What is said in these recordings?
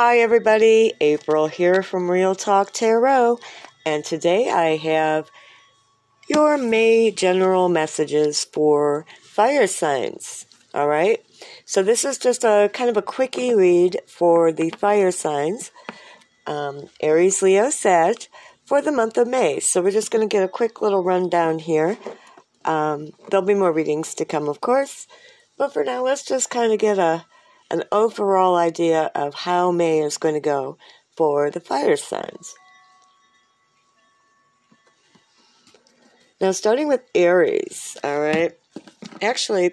Hi, everybody. April here from Real Talk Tarot, and today I have your May general messages for fire signs. All right. So this is just a kind of a quickie read for the fire signs, um, Aries, Leo, Sag, for the month of May. So we're just going to get a quick little rundown here. Um, there'll be more readings to come, of course, but for now, let's just kind of get a an overall idea of how May is going to go for the fire signs. Now, starting with Aries, all right. Actually,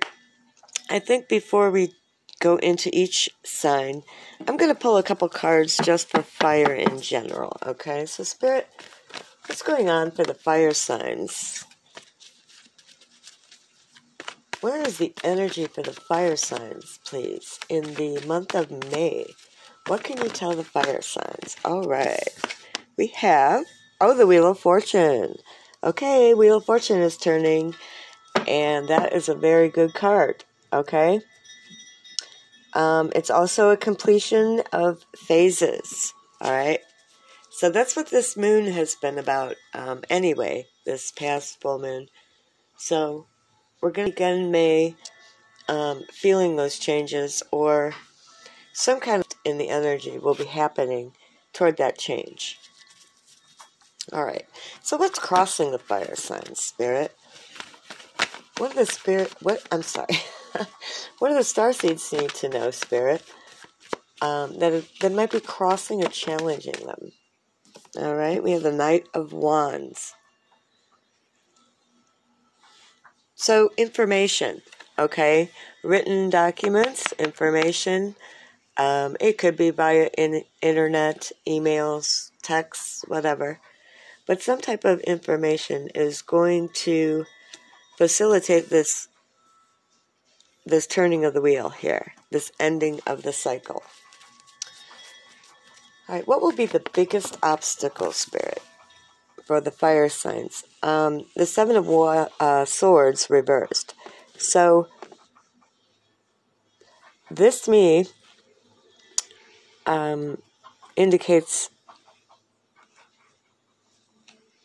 I think before we go into each sign, I'm going to pull a couple cards just for fire in general, okay? So, Spirit, what's going on for the fire signs? Where is the energy for the fire signs, please, in the month of May? What can you tell the fire signs? All right. We have, oh, the Wheel of Fortune. Okay, Wheel of Fortune is turning, and that is a very good card. Okay. Um, it's also a completion of phases. All right. So that's what this moon has been about um, anyway, this past full moon. So we're going to begin May um, feeling those changes, or some kind of in the energy will be happening toward that change. All right. So what's crossing the fire signs, Spirit? What do the spirit? What I'm sorry. what do the star seeds need to know, Spirit? Um, that that might be crossing or challenging them. All right. We have the Knight of Wands. So, information, okay? Written documents, information. Um, it could be via in, internet, emails, texts, whatever. But some type of information is going to facilitate this this turning of the wheel here, this ending of the cycle. All right, what will be the biggest obstacle, Spirit? For the fire signs. Um, the Seven of War, uh, Swords reversed. So, this to me um, indicates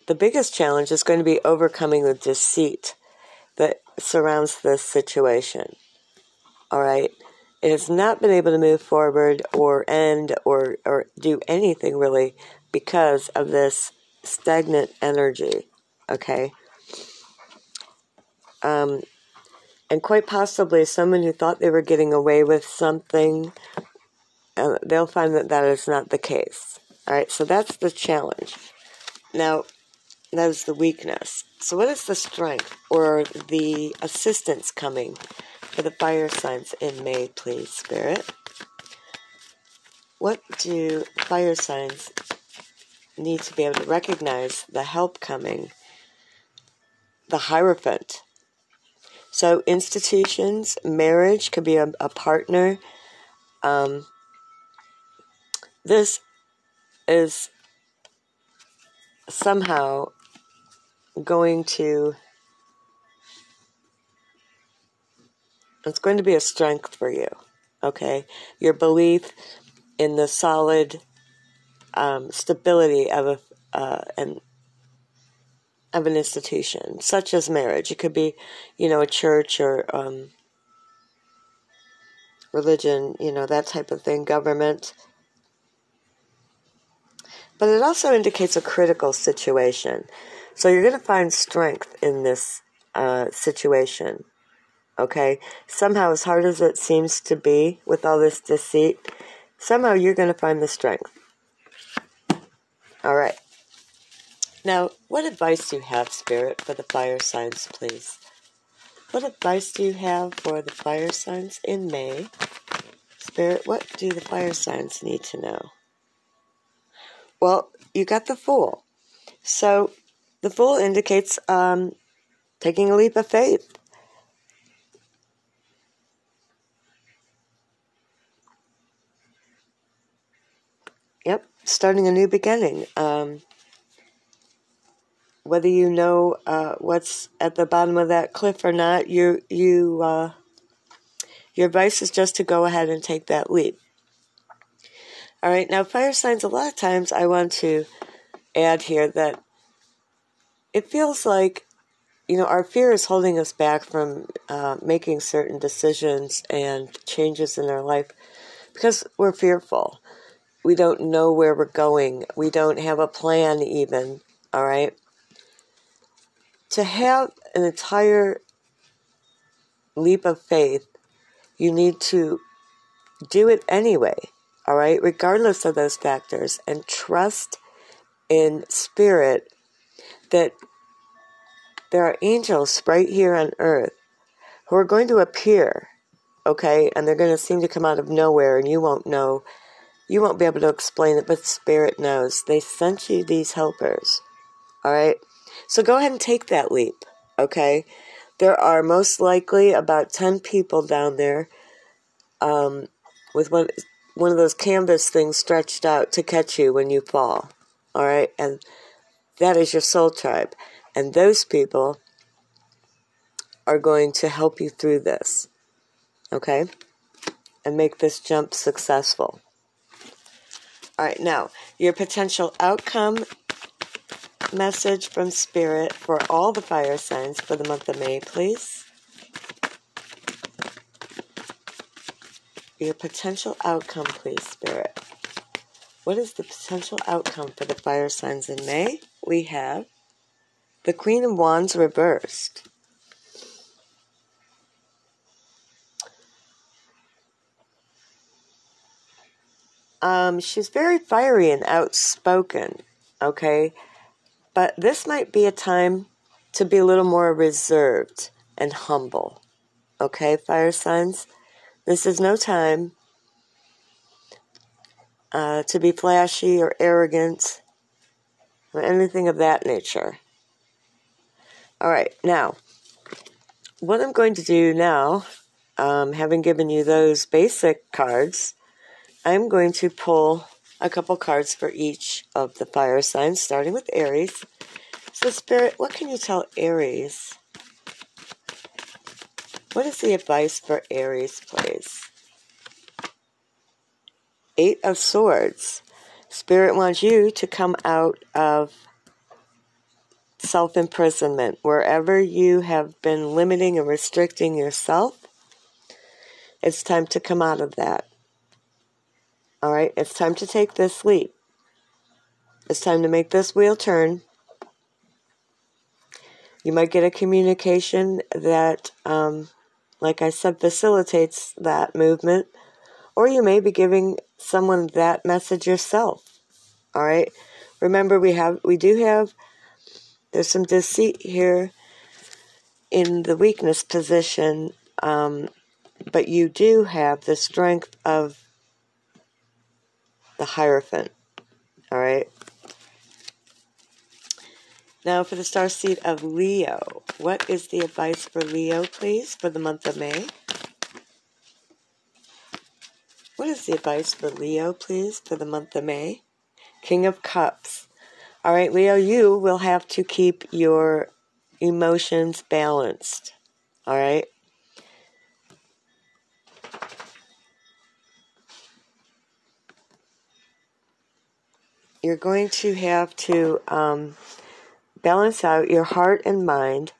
the biggest challenge is going to be overcoming the deceit that surrounds this situation. All right? It has not been able to move forward or end or, or do anything really because of this stagnant energy, okay? Um, and quite possibly someone who thought they were getting away with something, uh, they'll find that that is not the case. All right, so that's the challenge. Now, that is the weakness. So, what is the strength or the assistance coming for the fire signs in May, please, Spirit? What do fire signs need to be able to recognize the help coming, the Hierophant. So, institutions, marriage could be a, a partner. Um, this is somehow going to it's going to be a strength for you okay your belief in the solid um, stability of a uh, an of an institution, such as marriage. It could be, you know, a church or um, religion, you know, that type of thing, government. But it also indicates a critical situation. So you're going to find strength in this uh, situation. Okay? Somehow, as hard as it seems to be with all this deceit, somehow you're going to find the strength. All right. Now, what advice do you have, Spirit, for the fire signs, please? What advice do you have for the fire signs in May? Spirit, what do the fire signs need to know? Well, you got the Fool. So, the Fool indicates um, taking a leap of faith. Starting a new beginning. Um, whether you know uh, what's at the bottom of that cliff or not, you you uh, your advice is just to go ahead and take that leap. All right, now fire signs, a lot of times I want to add here that it feels like, you know, our fear is holding us back from uh, making certain decisions and changes in our life because we're fearful. We don't know where we're going. We don't have a plan, even. All right. To have an entire leap of faith, you need to do it anyway all right, regardless of those factors, and trust in spirit that there are angels right here on earth who are going to appear, okay, and they're going to seem to come out of nowhere, and you won't know. You won't be able to explain it, but Spirit knows. They sent you these helpers. All right? So go ahead and take that leap, okay? There are most likely about 10 people down there um, with what one of those canvas things stretched out to catch you when you fall. All right? And that is your soul tribe. And those people are going to help you through this. Okay? And make this jump successful. All right, now, your potential outcome message from Spirit for all the fire signs for the month of May, please. Your potential outcome, please, Spirit. What is the potential outcome for the fire signs in May? We have the Queen of Wands reversed. Um, she's very fiery and outspoken, okay? But this might be a time to be a little more reserved and humble, okay, fire signs? This is no time uh, to be flashy or arrogant or anything of that nature. All right, now, what I'm going to do now, um, having given you those basic cards, I'm going to pull a couple cards for each of the fire signs, starting with Aries. So, Spirit, what can you tell Aries what is the advice for Aries, please? Eight of Swords. Spirit wants you to come out of self imprisonment. Wherever you have been limiting and restricting yourself, it's time to come out of that. All right, it's time to take this leap. It's time to make this wheel turn. You might get a communication that um, like I said, facilitates that movement. Or you may be giving someone that message yourself. All right. Remember, we have we do have there's some deceit here in the weakness position, um, but you do have the strength of the Hierophant. All right. Now, for the star seed of Leo, what is the advice for Leo, please, for the month of May? What is the advice for Leo, please, for the month of May? King of Cups. All right, Leo, you will have to keep your emotions balanced. All right? You're going to have to. Um, balance out your heart and mind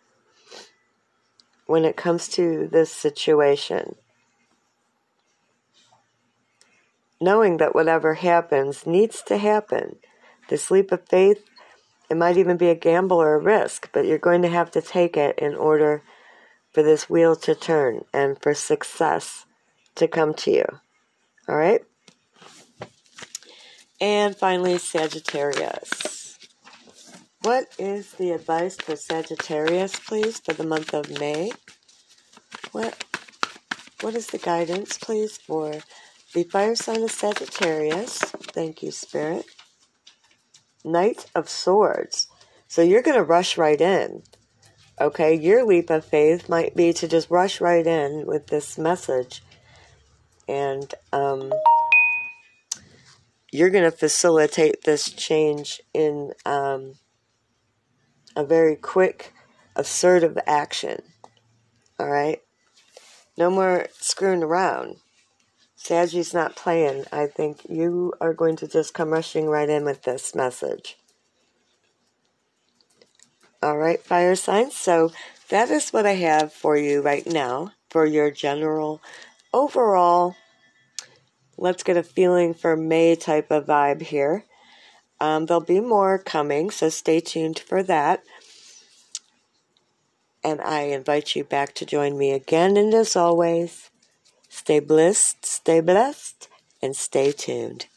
when it comes to this situation. Knowing that whatever happens needs to happen. This leap of faith, it might even be a gamble or a risk, but you're going to have to take it in order for this wheel to turn and for success to come to you. All right? And finally, Sagittarius. What is the advice for Sagittarius, please, for the month of May? What what is the guidance, please, for the fire sign of Sagittarius? Thank you, Spirit. Knight of Swords. So you're going to rush right in. Okay, your leap of faith might be to just rush right in with this message. And um, you're going to facilitate this change in um, a very quick, assertive action. All right? No more screwing around. Sagittarius not playing. I think you are going to just come rushing right in with this message. All right, fire signs. So that is what I have for you right now for your general overall. Let's get a feeling for May type of vibe here. Um, there'll be more coming, so stay tuned for that. And I invite you back to join me again. And as always, stay blissed, stay blessed, and stay tuned.